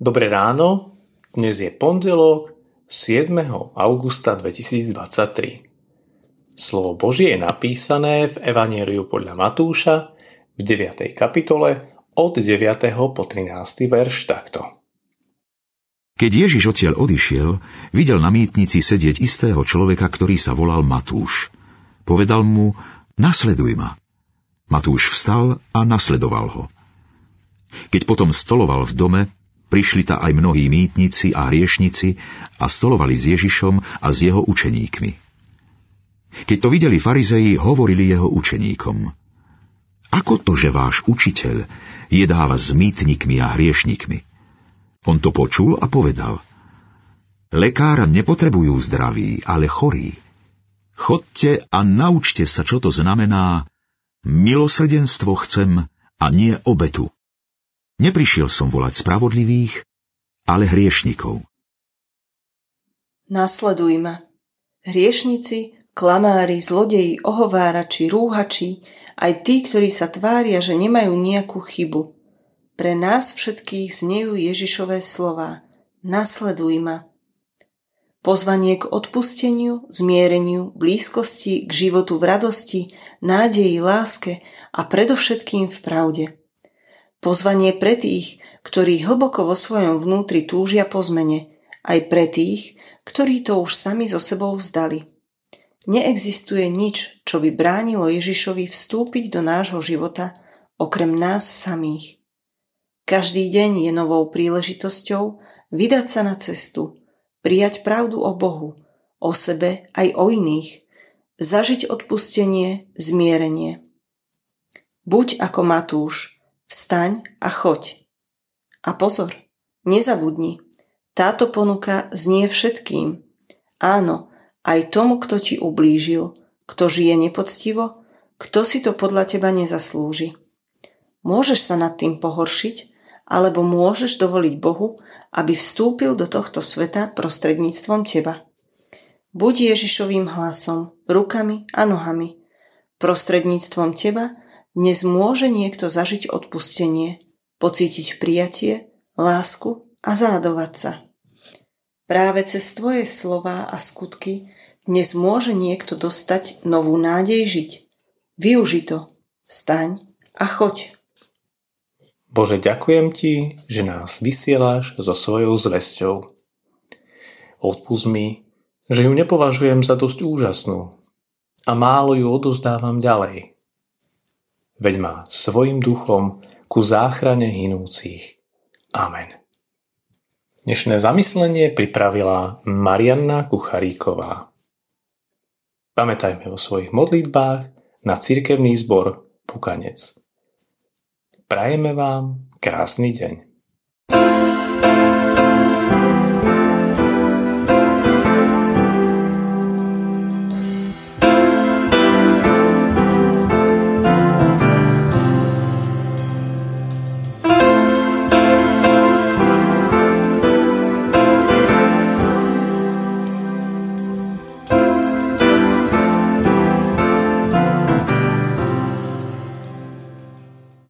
Dobré ráno, dnes je pondelok 7. augusta 2023. Slovo Božie je napísané v Evanieliu podľa Matúša v 9. kapitole od 9. po 13. verš takto. Keď Ježiš odtiaľ odišiel, videl na mýtnici sedieť istého človeka, ktorý sa volal Matúš. Povedal mu, nasleduj ma. Matúš vstal a nasledoval ho. Keď potom stoloval v dome, prišli ta aj mnohí mýtnici a hriešnici a stolovali s Ježišom a s jeho učeníkmi. Keď to videli farizeji, hovorili jeho učeníkom. Ako to, že váš učiteľ jedáva s mýtnikmi a hriešnikmi? On to počul a povedal. Lekára nepotrebujú zdraví, ale chorí. Chodte a naučte sa, čo to znamená milosrdenstvo chcem a nie obetu. Neprišiel som volať spravodlivých, ale hriešnikov. Nasleduj ma. Hriešnici, klamári, zlodeji, ohovárači, rúhači, aj tí, ktorí sa tvária, že nemajú nejakú chybu. Pre nás všetkých znejú Ježišové slova. Nasleduj ma. Pozvanie k odpusteniu, zmiereniu, blízkosti, k životu v radosti, nádeji, láske a predovšetkým v pravde – Pozvanie pre tých, ktorí hlboko vo svojom vnútri túžia po zmene, aj pre tých, ktorí to už sami so sebou vzdali. Neexistuje nič, čo by bránilo Ježišovi vstúpiť do nášho života okrem nás samých. Každý deň je novou príležitosťou vydať sa na cestu, prijať pravdu o Bohu, o sebe aj o iných, zažiť odpustenie, zmierenie. Buď ako Matúš, Vstaň a choď. A pozor, nezabudni, táto ponuka znie všetkým. Áno, aj tomu, kto ti ublížil, kto žije nepoctivo, kto si to podľa teba nezaslúži. Môžeš sa nad tým pohoršiť, alebo môžeš dovoliť Bohu, aby vstúpil do tohto sveta prostredníctvom teba. Buď Ježišovým hlasom, rukami a nohami. Prostredníctvom teba dnes môže niekto zažiť odpustenie, pocítiť prijatie, lásku a zaradovať sa. Práve cez tvoje slová a skutky dnes môže niekto dostať novú nádej žiť. Využi to, vstaň a choď. Bože, ďakujem Ti, že nás vysielaš so svojou zväzťou. Odpust mi, že ju nepovažujem za dosť úžasnú a málo ju odozdávam ďalej veď má svojim duchom ku záchrane hinúcich. Amen. Dnešné zamyslenie pripravila Marianna Kucharíková. Pamätajme vo svojich modlitbách na cirkevný zbor Pukanec. Prajeme vám krásny deň. thank you